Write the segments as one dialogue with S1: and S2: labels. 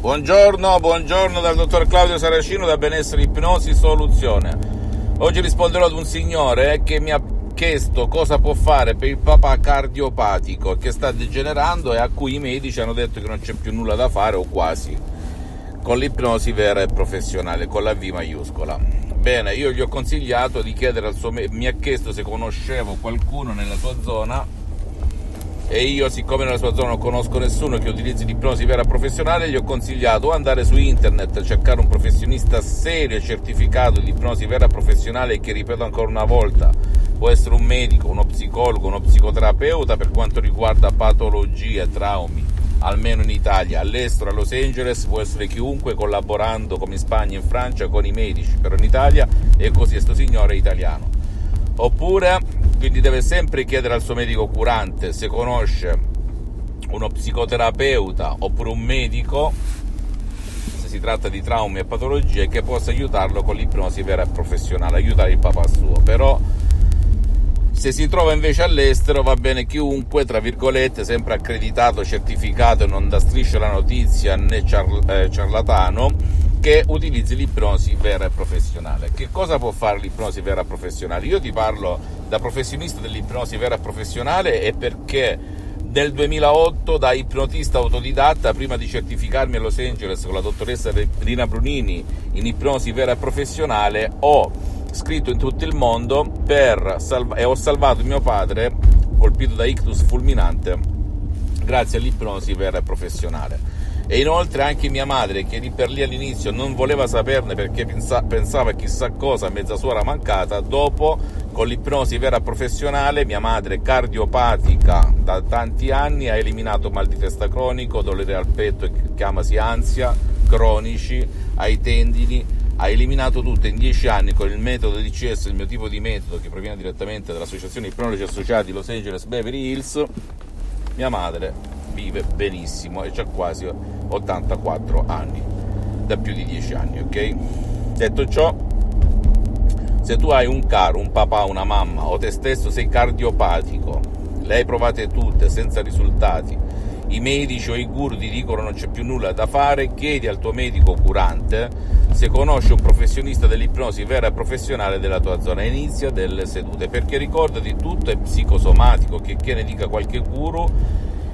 S1: Buongiorno, buongiorno dal dottor Claudio Saracino da Benessere Ipnosi Soluzione. Oggi risponderò ad un signore che mi ha chiesto cosa può fare per il papà cardiopatico che sta degenerando e a cui i medici hanno detto che non c'è più nulla da fare o quasi, con l'ipnosi vera e professionale, con la V maiuscola. Bene, io gli ho consigliato di chiedere al suo... mi ha chiesto se conoscevo qualcuno nella sua zona e io siccome nella sua zona non conosco nessuno che utilizzi l'ipnosi vera professionale gli ho consigliato andare su internet cercare un professionista serio e certificato di ipnosi vera professionale che ripeto ancora una volta può essere un medico, uno psicologo, uno psicoterapeuta per quanto riguarda patologie, traumi almeno in Italia, all'estero, a Los Angeles può essere chiunque collaborando come in Spagna in Francia con i medici, però in Italia è così, questo signore è italiano. Oppure quindi deve sempre chiedere al suo medico curante se conosce uno psicoterapeuta oppure un medico, se si tratta di traumi e patologie, che possa aiutarlo con l'ipnosi vera e professionale, aiutare il papà suo. Però se si trova invece all'estero va bene chiunque, tra virgolette, sempre accreditato, certificato e non da striscia la notizia né eh, ciarlatano, che utilizzi l'ipnosi vera e professionale. Che cosa può fare l'ipnosi vera e professionale? Io ti parlo da professionista dell'ipnosi vera e professionale e perché nel 2008 da ipnotista autodidatta, prima di certificarmi a Los Angeles con la dottoressa Rina Brunini in ipnosi vera e professionale, ho scritto in tutto il mondo salv- e ho salvato mio padre colpito da ictus fulminante grazie all'ipnosi vera e professionale e inoltre anche mia madre che lì per lì all'inizio non voleva saperne perché pensa, pensava chissà cosa, mezza suora mancata, dopo con l'ipnosi vera professionale mia madre cardiopatica da tanti anni ha eliminato mal di testa cronico, dolore al petto che chiamasi ansia, cronici, ai tendini, ha eliminato tutto. In dieci anni con il metodo di CS, il mio tipo di metodo che proviene direttamente dall'associazione Ipnologi Associati Los Angeles Beverly Hills, mia madre vive benissimo e ha quasi 84 anni, da più di 10 anni, ok? Detto ciò, se tu hai un caro, un papà, una mamma o te stesso sei cardiopatico, le hai provate tutte senza risultati, i medici o i guru ti dicono non c'è più nulla da fare, chiedi al tuo medico curante se conosce un professionista dell'ipnosi vera e professionale della tua zona, inizia delle sedute, perché ricordati tutto è psicosomatico, che, che ne dica qualche guru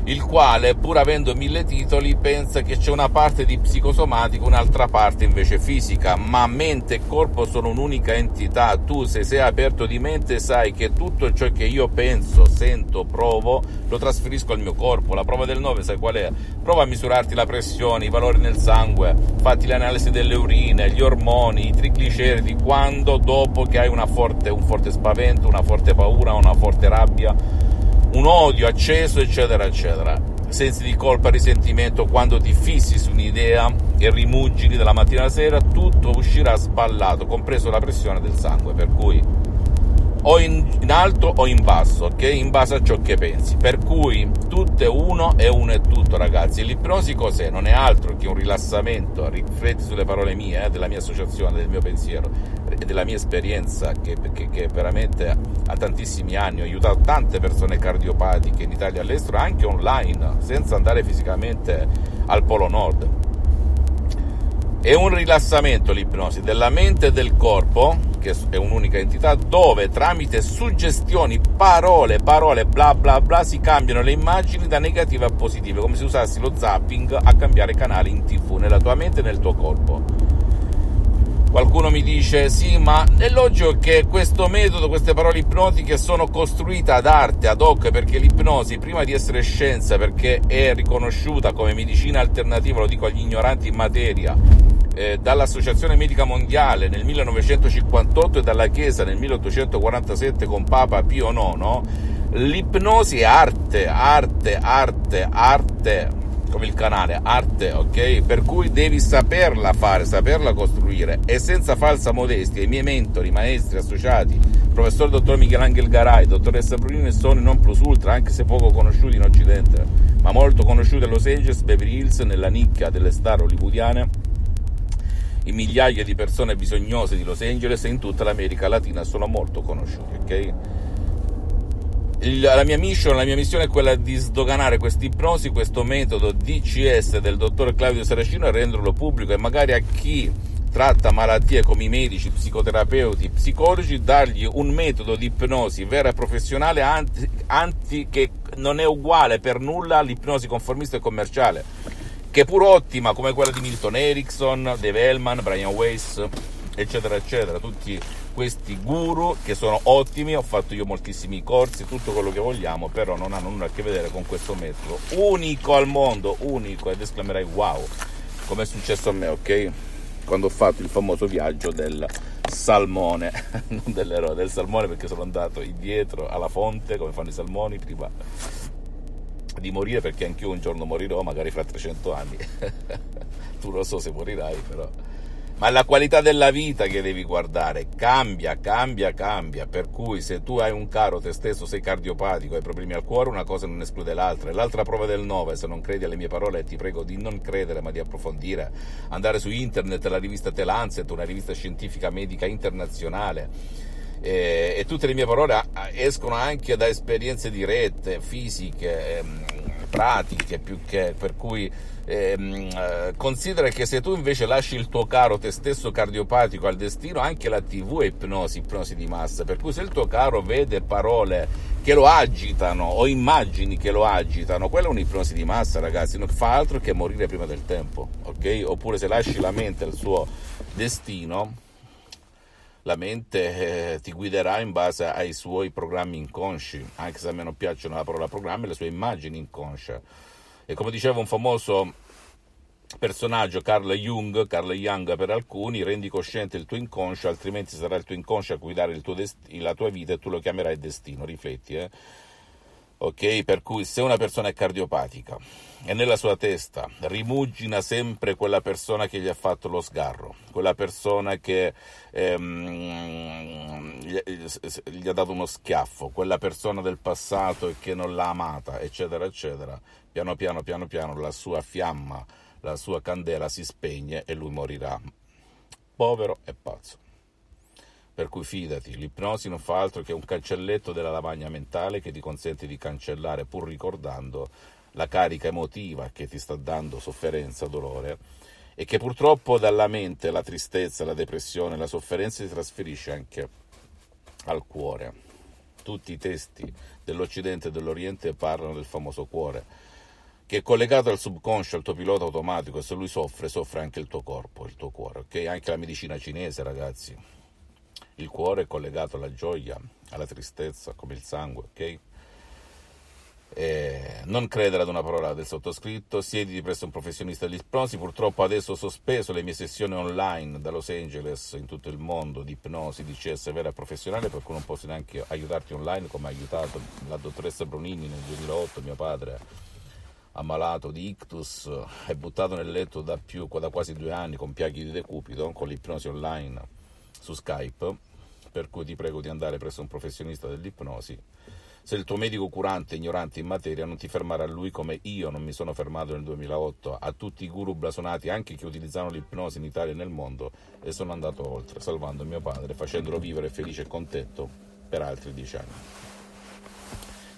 S1: il quale, pur avendo mille titoli, pensa che c'è una parte di psicosomatico, un'altra parte invece fisica, ma mente e corpo sono un'unica entità. Tu, se sei aperto di mente, sai che tutto ciò che io penso, sento, provo, lo trasferisco al mio corpo. La prova del 9, sai qual è? Prova a misurarti la pressione, i valori nel sangue, fatti l'analisi delle urine, gli ormoni, i trigliceridi, quando, dopo che hai forte, un forte spavento, una forte paura, una forte rabbia un odio acceso, eccetera, eccetera. Sensi di colpa e risentimento quando ti fissi su un'idea e rimugini dalla mattina alla sera, tutto uscirà sballato, compreso la pressione del sangue, per cui o in, in, alto o in basso, ok? In base a ciò che pensi. Per cui tutto è uno e uno è tutto, ragazzi. L'ipnosi cos'è? Non è altro che un rilassamento. Rifletti sulle parole mie, eh, della mia associazione, del mio pensiero e della mia esperienza, che, che, che veramente ha tantissimi anni. Ho aiutato tante persone cardiopatiche in Italia e all'estero, anche online, senza andare fisicamente al Polo Nord. È un rilassamento l'ipnosi della mente e del corpo che è un'unica entità, dove tramite suggestioni, parole, parole, bla bla bla, si cambiano le immagini da negative a positive, come se usassi lo zapping a cambiare canale in tv, nella tua mente e nel tuo corpo. Qualcuno mi dice sì, ma è logico che questo metodo, queste parole ipnotiche sono costruite ad arte, ad hoc, perché l'ipnosi, prima di essere scienza, perché è riconosciuta come medicina alternativa, lo dico agli ignoranti in materia, eh, dall'Associazione Medica Mondiale nel 1958 e dalla Chiesa nel 1847 con Papa Pio IX, l'ipnosi è arte, arte, arte, arte, come il canale, arte, ok? Per cui devi saperla fare, saperla costruire e senza falsa modestia, i miei mentori, maestri, associati, professor dottor Michelangelo Garai, dottoressa Brunini sono non plus ultra, anche se poco conosciuti in Occidente, ma molto conosciuti a Los Angeles, Beverly Hills, nella nicchia delle star hollywoodiane migliaia di persone bisognose di Los Angeles e in tutta l'America Latina sono molto conosciuti, ok? La mia mission, la mia missione è quella di sdoganare questa ipnosi, questo metodo DCS del dottor Claudio Saracino e renderlo pubblico e magari a chi tratta malattie come i medici, psicoterapeuti, psicologi, dargli un metodo di ipnosi vera e professionale anti, anti, che non è uguale per nulla all'ipnosi conformista e commerciale, che è pur ottima come quella di Milton Erickson, Dave Hellman, Brian Weiss, eccetera, eccetera, tutti questi guru che sono ottimi, ho fatto io moltissimi corsi, tutto quello che vogliamo, però non hanno nulla a che vedere con questo metodo unico al mondo, unico, ed esclamerai wow, come è successo a me, ok? Quando ho fatto il famoso viaggio del salmone, non dell'eroe, del salmone perché sono andato indietro alla fonte, come fanno i salmoni, prima di morire perché anch'io un giorno morirò, magari fra 300 anni. tu lo so se morirai, però ma la qualità della vita che devi guardare, cambia, cambia, cambia, per cui se tu hai un caro, te stesso sei cardiopatico, hai problemi al cuore, una cosa non esclude l'altra. E l'altra prova del 9, se non credi alle mie parole, ti prego di non credere ma di approfondire, andare su internet, la rivista The Lancet, una rivista scientifica medica internazionale, e, e, tutte le mie parole escono anche da esperienze dirette, fisiche, ehm, pratiche, più che per cui Ehm, eh, considera che se tu invece lasci il tuo caro te stesso cardiopatico al destino, anche la TV è ipnosi, ipnosi di massa. Per cui se il tuo caro vede parole che lo agitano o immagini che lo agitano, quella è un'ipnosi di massa, ragazzi, non fa altro che morire prima del tempo, ok? Oppure se lasci la mente al suo destino, la mente eh, ti guiderà in base ai suoi programmi inconsci, anche se a me non piacciono la parola programmi, le sue immagini inconsce. E come diceva un famoso personaggio, Carl Jung, Carl Jung per alcuni, rendi cosciente il tuo inconscio, altrimenti sarà il tuo inconscio a guidare dest- la tua vita e tu lo chiamerai destino, rifletti, eh? Ok? Per cui se una persona è cardiopatica e nella sua testa rimugina sempre quella persona che gli ha fatto lo sgarro, quella persona che ehm, gli, gli ha dato uno schiaffo, quella persona del passato che non l'ha amata, eccetera, eccetera, piano piano, piano piano la sua fiamma, la sua candela si spegne e lui morirà. Povero e pazzo. Per cui fidati, l'ipnosi non fa altro che un cancelletto della lavagna mentale che ti consente di cancellare, pur ricordando, la carica emotiva che ti sta dando sofferenza, dolore, e che purtroppo dalla mente la tristezza, la depressione, la sofferenza si trasferisce anche al cuore. Tutti i testi dell'Occidente e dell'Oriente parlano del famoso cuore, che è collegato al subconscio, al tuo pilota automatico, e se lui soffre, soffre anche il tuo corpo, il tuo cuore, ok? Anche la medicina cinese, ragazzi il cuore è collegato alla gioia, alla tristezza, come il sangue, ok? E non credere ad una parola del sottoscritto, siediti presso un professionista dell'ipnosi, purtroppo adesso ho sospeso le mie sessioni online da Los Angeles in tutto il mondo di ipnosi, di CS vera professionale, per cui non posso neanche aiutarti online come ha aiutato la dottoressa Bronini nel 2008, mio padre ammalato di ictus e buttato nel letto da, più, da quasi due anni con piaghi di decupito, con l'ipnosi online su Skype, per cui ti prego di andare presso un professionista dell'ipnosi. Se il tuo medico curante è ignorante in materia, non ti fermare a lui come io non mi sono fermato nel 2008, a tutti i guru blasonati, anche che utilizzano l'ipnosi in Italia e nel mondo, e sono andato oltre, salvando mio padre, facendolo vivere felice e contento per altri dieci anni,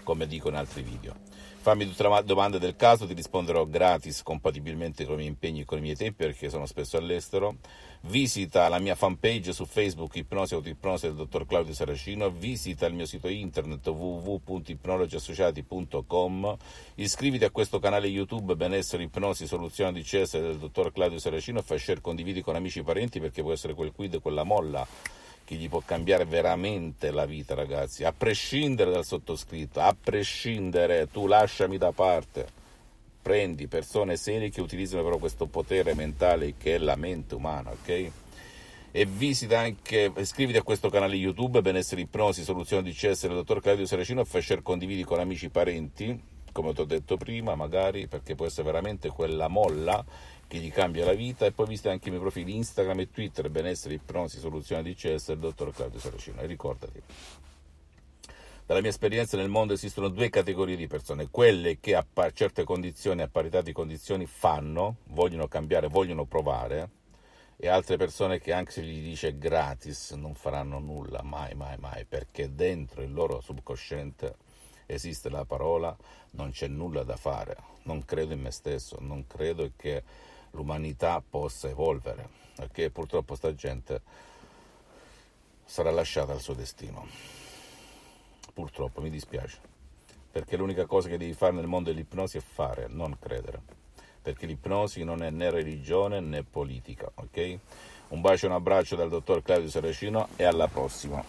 S1: come dico in altri video. Fammi tutte le domande del caso, ti risponderò gratis, compatibilmente con i miei impegni e con i miei tempi, perché sono spesso all'estero. Visita la mia fanpage su Facebook, Ipnosi Autoipnosi del dottor Claudio Saracino. Visita il mio sito internet www.ipnologiassociati.com. Iscriviti a questo canale YouTube Benessere Ipnosi Soluzione di CS del dottor Claudio Saracino e fai share, condividi con amici e parenti perché può essere quel quid, quella molla che gli può cambiare veramente la vita, ragazzi, a prescindere dal sottoscritto, a prescindere, tu lasciami da parte. Prendi persone serie che utilizzano però questo potere mentale che è la mente umana, ok? E visita anche, iscriviti a questo canale YouTube, Benessere Ipnosi, Soluzione di CS del dottor Claudio Saracino e share condividi con amici e parenti, come ti ho detto prima, magari perché può essere veramente quella molla che gli cambia la vita e poi visita anche i miei profili Instagram e Twitter, benessere, ipnosi, soluzione di CS, il dottor Claudio Saracino. E ricordati, dalla mia esperienza nel mondo esistono due categorie di persone, quelle che a certe condizioni, a parità di condizioni, fanno, vogliono cambiare, vogliono provare, e altre persone che anche se gli dice gratis non faranno nulla, mai, mai, mai, perché dentro il loro subconsciente esiste la parola, non c'è nulla da fare, non credo in me stesso, non credo che l'umanità possa evolvere, perché purtroppo sta gente sarà lasciata al suo destino. Purtroppo, mi dispiace, perché l'unica cosa che devi fare nel mondo dell'ipnosi è fare, non credere, perché l'ipnosi non è né religione né politica, ok? Un bacio e un abbraccio dal dottor Claudio Saracino e alla prossima.